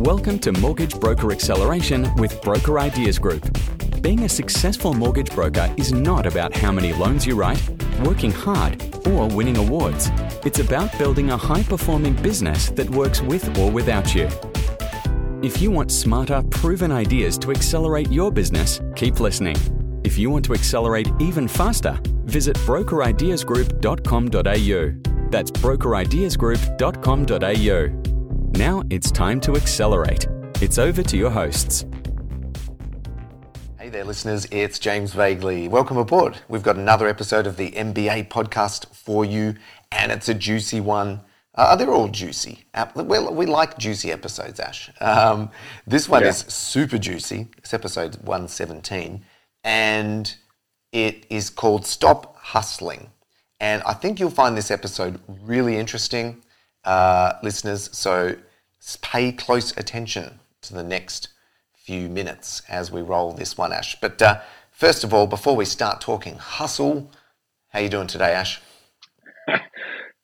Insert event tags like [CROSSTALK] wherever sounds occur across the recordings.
Welcome to Mortgage Broker Acceleration with Broker Ideas Group. Being a successful mortgage broker is not about how many loans you write, working hard, or winning awards. It's about building a high performing business that works with or without you. If you want smarter, proven ideas to accelerate your business, keep listening. If you want to accelerate even faster, visit brokerideasgroup.com.au. That's brokerideasgroup.com.au. Now it's time to accelerate. It's over to your hosts. Hey there, listeners. It's James Vagley. Welcome aboard. We've got another episode of the MBA podcast for you, and it's a juicy one. Uh, they're all juicy. Well, we like juicy episodes, Ash. Um, this one yeah. is super juicy. It's episode 117, and it is called Stop Hustling. And I think you'll find this episode really interesting, uh, listeners. So pay close attention to the next few minutes as we roll this one, Ash. But uh, first of all, before we start talking hustle, how you doing today, Ash? [LAUGHS]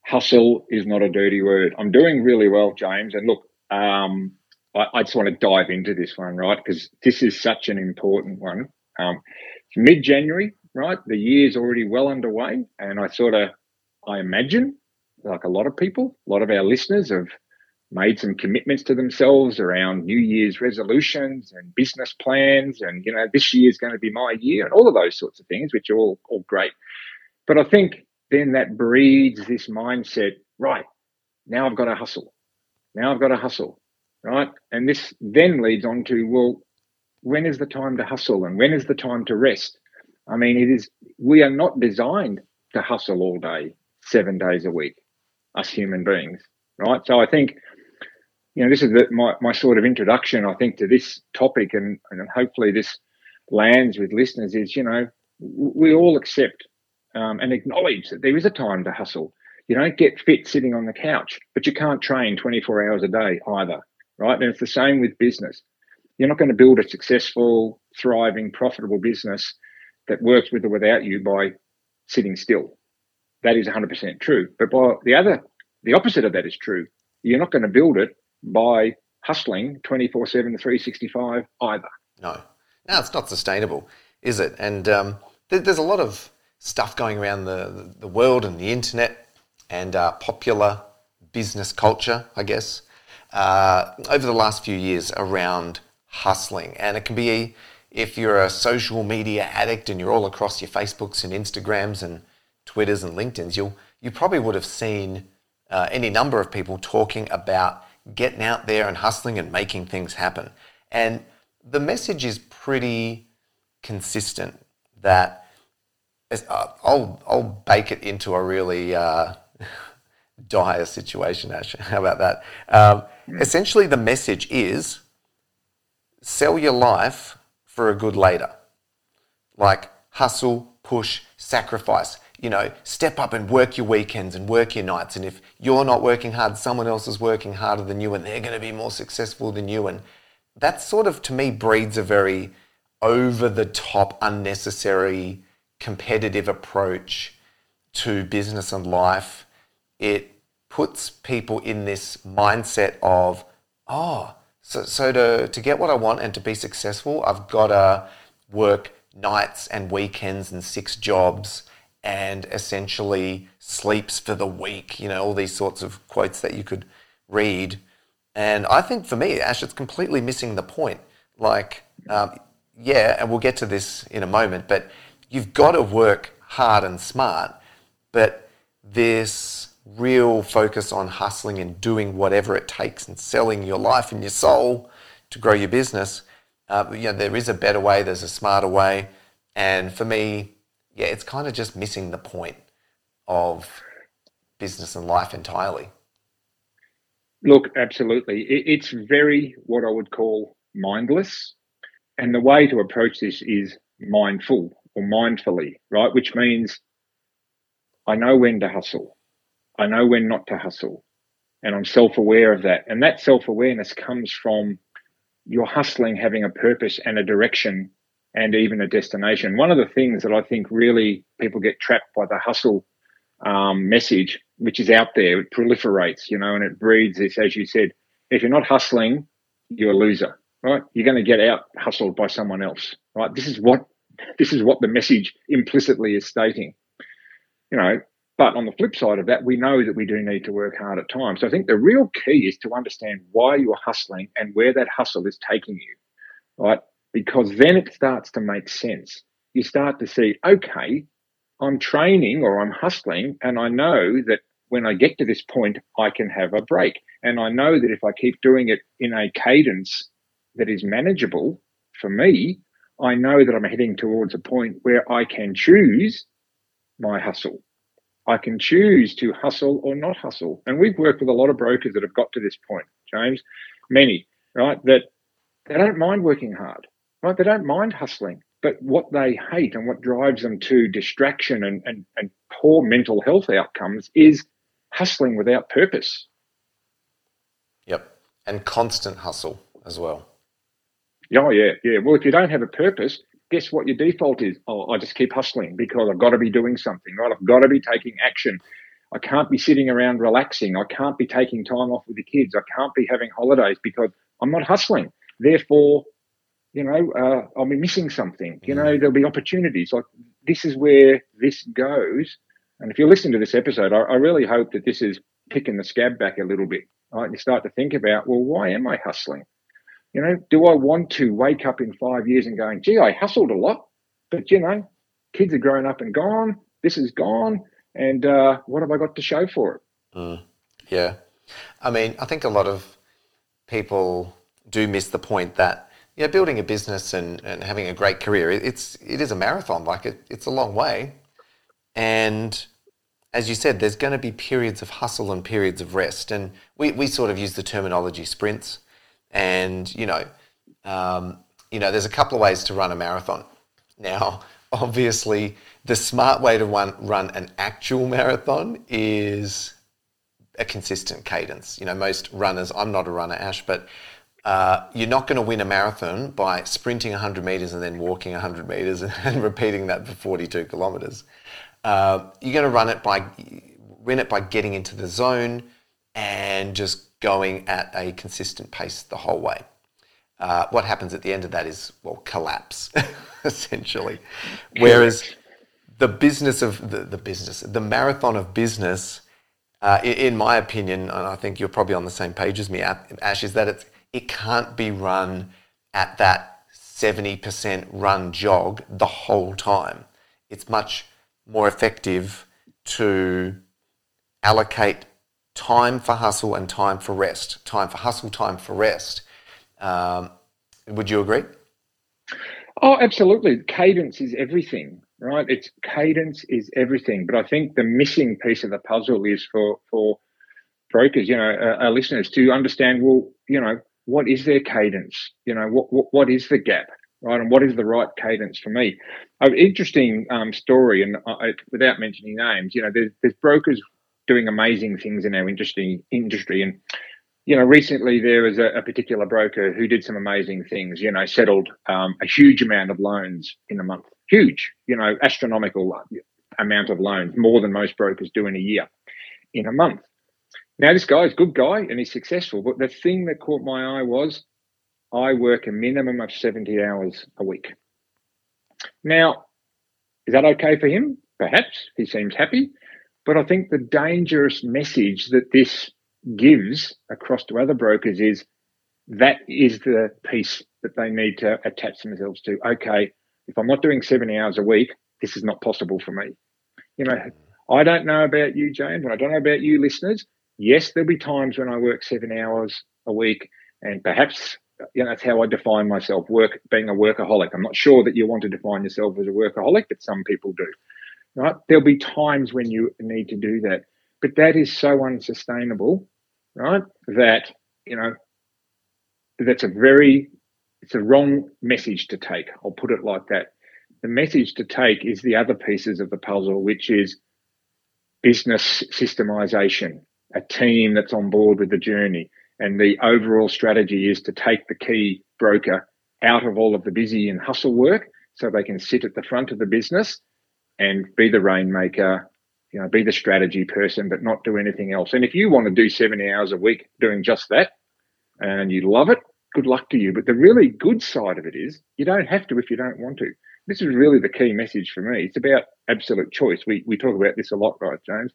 hustle is not a dirty word. I'm doing really well, James. And look, um, I, I, just want to dive into this one, right? Because this is such an important one. Um, it's mid-January, right? The year's already well underway, and I sort of, I imagine, like a lot of people, a lot of our listeners have made some commitments to themselves around New Year's resolutions and business plans, and you know this year is going to be my year, and all of those sorts of things, which are all all great. But I think then that breeds this mindset. Right now, I've got to hustle. Now I've got to hustle. Right, and this then leads on to well, when is the time to hustle, and when is the time to rest? I mean, it is. We are not designed to hustle all day, seven days a week, us human beings right? So I think you know, this is the, my, my sort of introduction, I think, to this topic, and, and hopefully this lands with listeners is, you know, we all accept um, and acknowledge that there is a time to hustle. You don't get fit sitting on the couch, but you can't train 24 hours a day either, right? And it's the same with business. You're not going to build a successful, thriving, profitable business that works with or without you by sitting still. That is 100% true. But by the other, the opposite of that is true. You're not going to build it by hustling 24 7, 365 either. No, no, it's not sustainable, is it? And um, there's a lot of stuff going around the, the world and the internet and uh, popular business culture, I guess, uh, over the last few years around hustling. And it can be, if you're a social media addict and you're all across your Facebooks and Instagrams and Twitters and LinkedIn's, you'll, you probably would have seen uh, any number of people talking about getting out there and hustling and making things happen. And the message is pretty consistent that uh, I'll, I'll bake it into a really uh, [LAUGHS] dire situation, Ash. [LAUGHS] How about that? Um, essentially, the message is sell your life for a good later. Like hustle, push, sacrifice you know, step up and work your weekends and work your nights. And if you're not working hard, someone else is working harder than you and they're going to be more successful than you. And that sort of, to me, breeds a very over the top, unnecessary, competitive approach to business and life. It puts people in this mindset of, oh, so, so to, to get what I want and to be successful, I've got to work nights and weekends and six jobs and essentially sleeps for the week, you know, all these sorts of quotes that you could read. And I think for me, Ash, it's completely missing the point. Like, um, yeah, and we'll get to this in a moment, but you've got to work hard and smart, but this real focus on hustling and doing whatever it takes and selling your life and your soul to grow your business, uh, you know, there is a better way, there's a smarter way. And for me, yeah, it's kind of just missing the point of business and life entirely. Look, absolutely. It's very what I would call mindless. And the way to approach this is mindful or mindfully, right? Which means I know when to hustle, I know when not to hustle, and I'm self aware of that. And that self awareness comes from your hustling having a purpose and a direction and even a destination. One of the things that I think really people get trapped by the hustle um, message, which is out there, it proliferates, you know, and it breeds this, as you said. If you're not hustling, you're a loser, right? You're going to get out hustled by someone else, right? This is what this is what the message implicitly is stating. You know, but on the flip side of that, we know that we do need to work hard at times. So I think the real key is to understand why you're hustling and where that hustle is taking you, right? Because then it starts to make sense. You start to see, okay, I'm training or I'm hustling, and I know that when I get to this point, I can have a break. And I know that if I keep doing it in a cadence that is manageable for me, I know that I'm heading towards a point where I can choose my hustle I can choose to hustle or not hustle. And we've worked with a lot of brokers that have got to this point, James, many, right? That they don't mind working hard, right? They don't mind hustling. But what they hate and what drives them to distraction and, and, and poor mental health outcomes is hustling without purpose. Yep. And constant hustle as well. Oh, yeah. Yeah. Well, if you don't have a purpose, guess what your default is? Oh, I just keep hustling because I've got to be doing something, right? I've got to be taking action. I can't be sitting around relaxing. I can't be taking time off with the kids. I can't be having holidays because I'm not hustling. Therefore, you know, uh, I'll be missing something. You know, there'll be opportunities. Like this is where this goes. And if you're listening to this episode, I, I really hope that this is picking the scab back a little bit. Right? You start to think about, well, why am I hustling? You know, do I want to wake up in five years and going, gee, I hustled a lot, but you know, kids are grown up and gone. This is gone. And uh, what have I got to show for it? Mm, yeah. I mean, I think a lot of people do miss the point that yeah, building a business and, and having a great career, it's it is a marathon. Like it, it's a long way. And as you said, there's going to be periods of hustle and periods of rest. And we, we sort of use the terminology sprints. And you know, um, you know, there's a couple of ways to run a marathon. Now, [LAUGHS] obviously, the smart way to run run an actual marathon is a consistent cadence. You know, most runners. I'm not a runner, Ash, but uh, you're not going to win a marathon by sprinting 100 meters and then walking 100 meters and, [LAUGHS] and repeating that for 42 kilometers. Uh, you're going to run it by win it by getting into the zone and just going at a consistent pace the whole way. Uh, what happens at the end of that is, well, collapse, [LAUGHS] essentially. Whereas the business of the, the business, the marathon of business, uh, in, in, my opinion, and I think you're probably on the same page as me, Ash, is that it's, it can't be run at that 70% run jog the whole time. It's much more effective to allocate time for hustle and time for rest. Time for hustle, time for rest. Um, would you agree? Oh, absolutely. Cadence is everything, right? It's cadence is everything. But I think the missing piece of the puzzle is for for brokers, you know, uh, our listeners to understand. Well, you know, what is their cadence? You know, what what, what is the gap? Right, and what is the right cadence for me? An interesting um, story, and I, without mentioning names, you know, there's, there's brokers doing amazing things in our industry. Industry, and you know, recently there was a, a particular broker who did some amazing things. You know, settled um, a huge amount of loans in a month. Huge, you know, astronomical amount of loans, more than most brokers do in a year, in a month. Now, this guy's a good guy and he's successful, but the thing that caught my eye was I work a minimum of 70 hours a week. Now, is that okay for him? Perhaps. He seems happy. But I think the dangerous message that this gives across to other brokers is that is the piece that they need to attach themselves to. Okay, if I'm not doing 70 hours a week, this is not possible for me. You know, I don't know about you, James, and I don't know about you listeners. Yes, there'll be times when I work seven hours a week, and perhaps you know, that's how I define myself, work being a workaholic. I'm not sure that you want to define yourself as a workaholic, but some people do right? There'll be times when you need to do that, but that is so unsustainable, right? That, you know, that's a very, it's a wrong message to take. I'll put it like that. The message to take is the other pieces of the puzzle, which is business systemization, a team that's on board with the journey. And the overall strategy is to take the key broker out of all of the busy and hustle work so they can sit at the front of the business and be the rainmaker, you know, be the strategy person, but not do anything else. And if you want to do 70 hours a week doing just that and you love it, good luck to you. But the really good side of it is you don't have to if you don't want to. This is really the key message for me. It's about absolute choice. We, we talk about this a lot, right, James?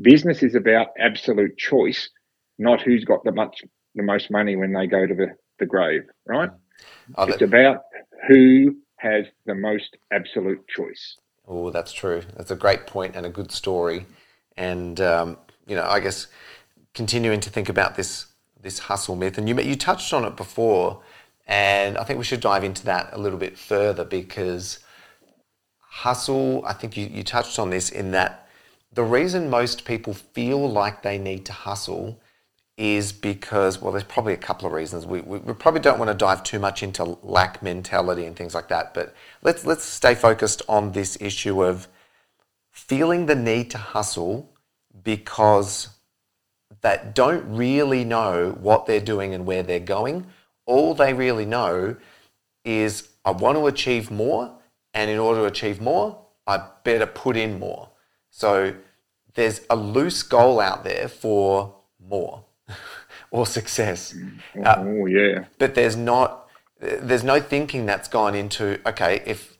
Business is about absolute choice, not who's got the much the most money when they go to the, the grave, right? Oh, it's about who has the most absolute choice. Oh, that's true. That's a great point and a good story. And um, you know, I guess continuing to think about this this hustle myth, and you you touched on it before, and I think we should dive into that a little bit further because hustle. I think you, you touched on this in that the reason most people feel like they need to hustle is because, well, there's probably a couple of reasons. We, we, we, probably don't want to dive too much into lack mentality and things like that, but let's, let's stay focused on this issue of feeling the need to hustle because that don't really know what they're doing and where they're going. All they really know is, I want to achieve more, and in order to achieve more, I better put in more. So there's a loose goal out there for more [LAUGHS] or success. Uh, oh yeah. But there's not there's no thinking that's gone into okay, if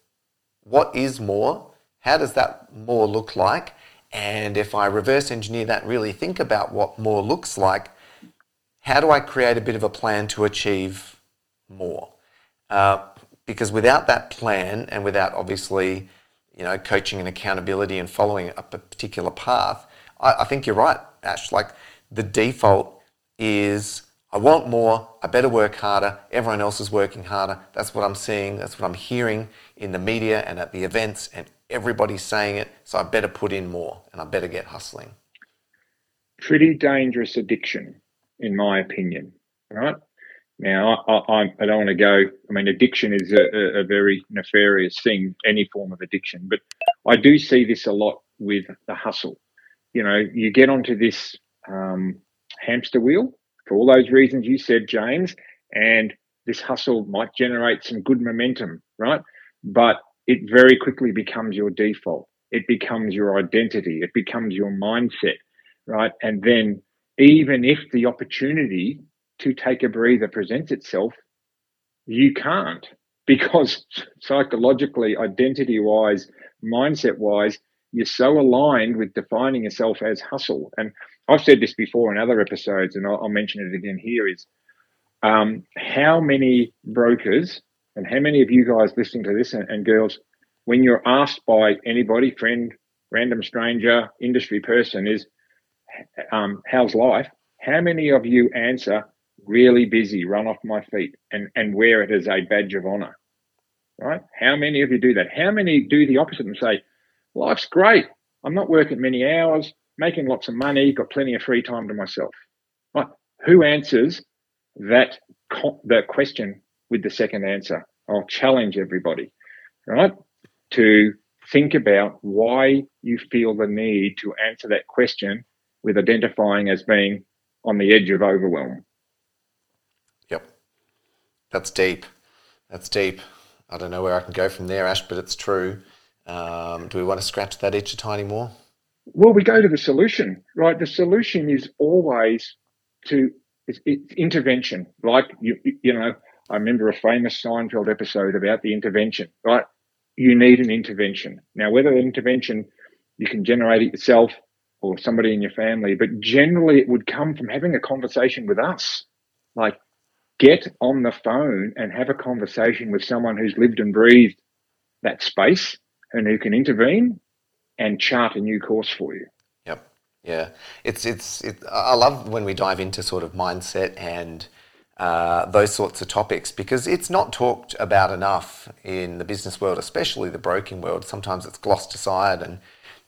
what is more, how does that more look like? And if I reverse engineer that, really think about what more looks like, how do I create a bit of a plan to achieve more? Uh, because without that plan and without obviously, you know, coaching and accountability and following up a particular path, I, I think you're right, Ash. Like the default is I want more, I better work harder, everyone else is working harder. That's what I'm seeing, that's what I'm hearing in the media and at the events, and everybody's saying it, so I better put in more and I better get hustling. Pretty dangerous addiction, in my opinion, right? Now, I, I, I don't want to go, I mean, addiction is a, a very nefarious thing, any form of addiction, but I do see this a lot with the hustle. You know, you get onto this um, hamster wheel for all those reasons you said, James, and this hustle might generate some good momentum, right? But it very quickly becomes your default. It becomes your identity. It becomes your mindset, right? And then even if the opportunity to take a breather presents itself, you can't because [LAUGHS] psychologically, identity wise, mindset wise, you're so aligned with defining yourself as hustle. And I've said this before in other episodes, and I'll, I'll mention it again here is um, how many brokers and how many of you guys listening to this and, and girls, when you're asked by anybody, friend, random stranger, industry person, is um, how's life? How many of you answer really busy, run off my feet, and, and wear it as a badge of honor? Right? How many of you do that? How many do the opposite and say, life's great. I'm not working many hours, making lots of money, got plenty of free time to myself. Right? Who answers that that question with the second answer? I'll challenge everybody, right, to think about why you feel the need to answer that question with identifying as being on the edge of overwhelm. That's deep. That's deep. I don't know where I can go from there, Ash, but it's true. Um, do we want to scratch that itch a tiny more? Well, we go to the solution, right? The solution is always to it's, it's intervention. Like you, you know, I remember a famous Seinfeld episode about the intervention. Right? You need an intervention. Now, whether the intervention you can generate it yourself or somebody in your family, but generally it would come from having a conversation with us. Like, get on the phone and have a conversation with someone who's lived and breathed that space and who can intervene and chart a new course for you. Yep. Yeah. It's it's it, I love when we dive into sort of mindset and uh, those sorts of topics because it's not talked about enough in the business world, especially the broking world. Sometimes it's glossed aside, and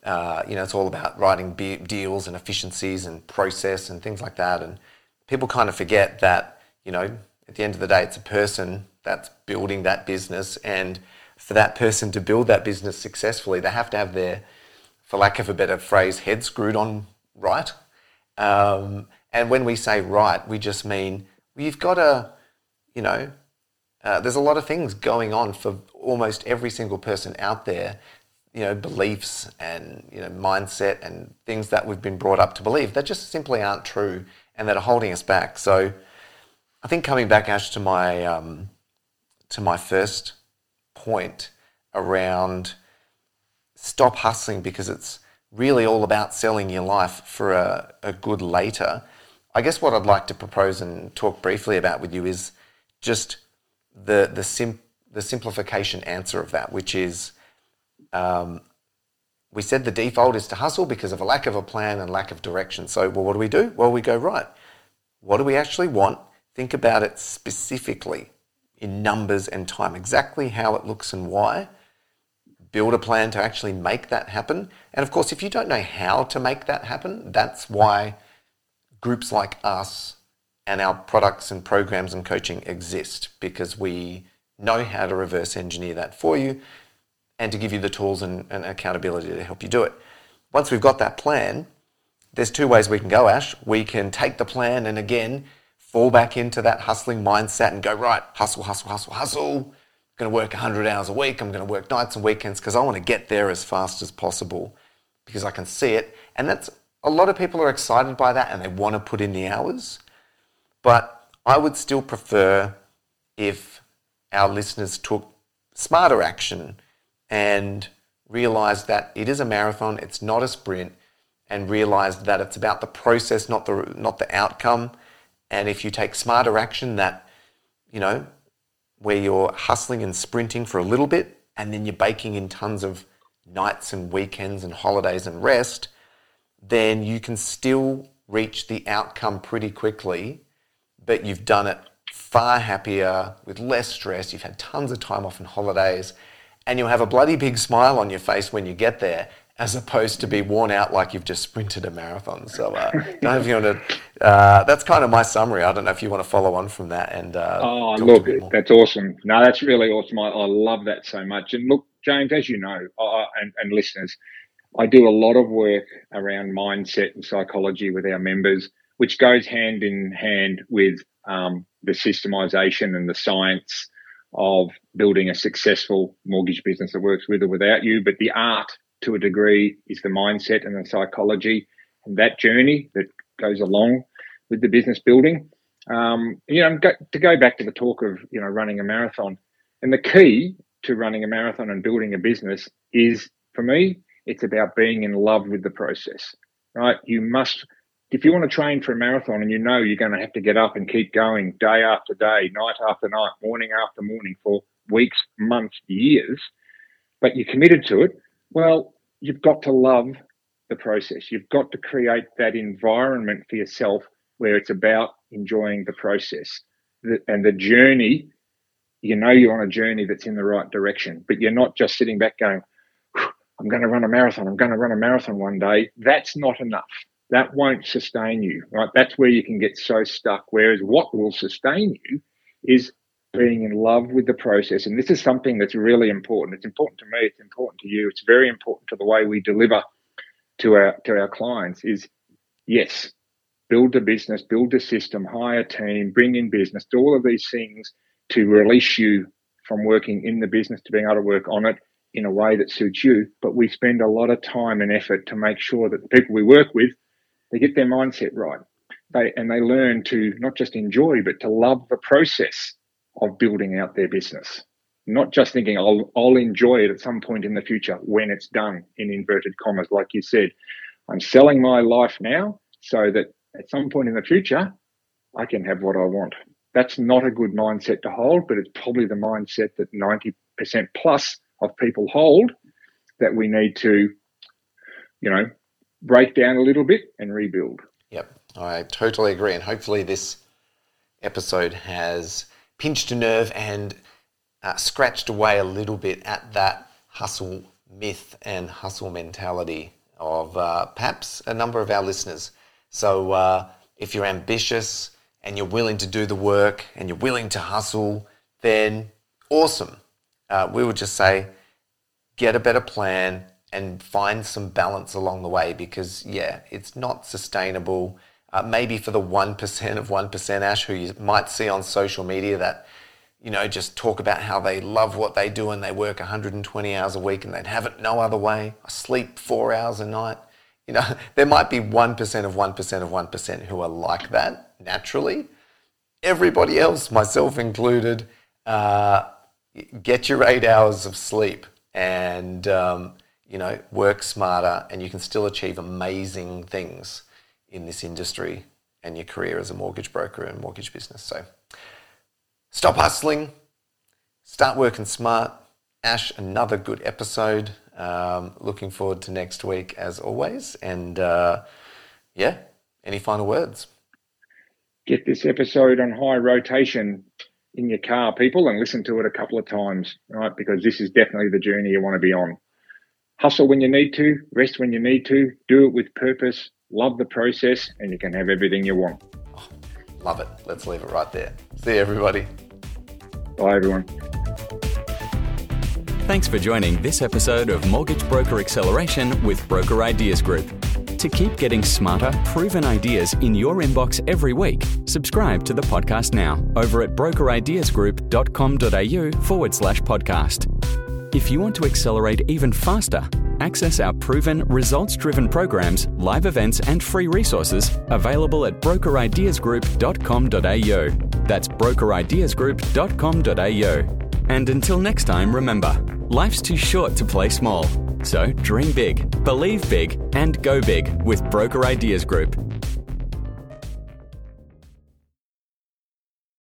uh, you know it's all about writing be- deals and efficiencies and process and things like that. And people kind of forget that you know at the end of the day, it's a person that's building that business, and for that person to build that business successfully, they have to have their, for lack of a better phrase, head screwed on right. Um, and when we say right, we just mean you've got to, you know, uh, there's a lot of things going on for almost every single person out there. You know, beliefs and you know mindset and things that we've been brought up to believe that just simply aren't true and that are holding us back. So, I think coming back, Ash, to my um, to my first point around stop hustling because it's really all about selling your life for a, a good later. I guess what I'd like to propose and talk briefly about with you is just the the sim the simplification answer of that, which is um, we said the default is to hustle because of a lack of a plan and lack of direction. So, well, what do we do? Well, we go right. What do we actually want? Think about it specifically in numbers and time, exactly how it looks and why. Build a plan to actually make that happen. And of course, if you don't know how to make that happen, that's why groups like us and our products and programs and coaching exist because we know how to reverse engineer that for you and to give you the tools and, and accountability to help you do it. Once we've got that plan, there's two ways we can go, Ash. We can take the plan and again fall back into that hustling mindset and go, right, hustle, hustle, hustle, hustle. I'm going to work 100 hours a week. I'm going to work nights and weekends because I want to get there as fast as possible because I can see it. And that's a lot of people are excited by that and they want to put in the hours. But I would still prefer if our listeners took smarter action and realized that it is a marathon, it's not a sprint, and realized that it's about the process, not the not the outcome. And if you take smarter action, that you know where you're hustling and sprinting for a little bit, and then you're baking in tons of nights and weekends and holidays and rest, then you can still reach the outcome pretty quickly, but you've done it far happier with less stress. You've had tons of time off and holidays and you'll have a bloody big smile on your face when you get there, as opposed to be worn out like you've just sprinted a marathon. So, uh, if you want to, uh, that's kind of my summary. I don't know if you want to follow on from that. And uh, oh, look, that's awesome. No, that's really awesome. I, I, love that so much. And look, James, as you know, and, and listeners, I do a lot of work around mindset and psychology with our members, which goes hand in hand with um, the systemization and the science of building a successful mortgage business that works with or without you. But the art, to a degree, is the mindset and the psychology and that journey that goes along with the business building. Um, you know, to go back to the talk of you know running a marathon, and the key to running a marathon and building a business is, for me, it's about being in love with the process. Right? You must if you want to train for a marathon and you know you're going to have to get up and keep going day after day, night after night, morning after morning for weeks, months, years, but you're committed to it, well, you've got to love the process. You've got to create that environment for yourself where it's about enjoying the process and the journey. You know, you're on a journey that's in the right direction, but you're not just sitting back going, I'm going to run a marathon. I'm going to run a marathon one day. That's not enough that won't sustain you, right? That's where you can get so stuck. Whereas what will sustain you is being in love with the process. And this is something that's really important. It's important to me. It's important to you. It's very important to the way we deliver to our to our clients. Is yes, build a business, build a system, hire a team, bring in business, do all of these things to release you from working in the business to being able to work on it in a way that suits you. But we spend a lot of time and effort to make sure that the people we work with they get their mindset right. They, and they learn to not just enjoy, but to love the process of building out their business. Not just thinking, I'll, I'll enjoy it at some point in the future when it's done, in inverted commas, like you said. I'm selling my life now so that at some point in the future, I can have what I want. That's not a good mindset to hold, but it's probably the mindset that 90% plus of people hold that we need to, you know, break down a little bit and rebuild. Yep, I totally agree. And hopefully, this episode has pinched a nerve and uh, scratched away a little bit at that hustle myth and hustle mentality of uh, perhaps a number of our listeners. So, uh, if you're ambitious and you're willing to do the work and you're willing to hustle, then awesome. Uh, we would just say get a better plan, and find some balance along the way because, yeah, it's not sustainable. Uh, maybe for the 1% of 1% Ash who you might see on social media that, you know, just talk about how they love what they do and they work 120 hours a week and they'd have it no other way. I sleep four hours a night. You know, [LAUGHS] there might be 1% of 1% of 1% who are like that naturally. everybody else, myself included, uh, get your eight hours of sleep and um, you know work smarter, and you can still achieve amazing things in this industry and your career as a mortgage broker and mortgage business. So stop hustling, start working smart. Ash, another good episode. Um, looking forward to next week as always. And uh, yeah, any final words? Get this episode on high rotation in your car, people, and listen to it a couple of times, right? Because this is definitely the journey you want to be on. Hustle when you need to, rest when you need to, do it with purpose, love the process, and you can have everything you want. Oh, love it. Let's leave it right there. See everybody. Bye, everyone. Thanks for joining this episode of Mortgage Broker Acceleration with Broker Ideas Group. To keep getting smarter, proven ideas in your inbox every week, subscribe to the podcast now over at brokerideasgroup.com.au forward slash podcast. If you want to accelerate even faster, access our proven, results driven programs, live events, and free resources available at brokerideasgroup.com.au. That's brokerideasgroup.com.au. And until next time, remember life's too short to play small. So dream big, believe big, and go big with Broker Ideas Group.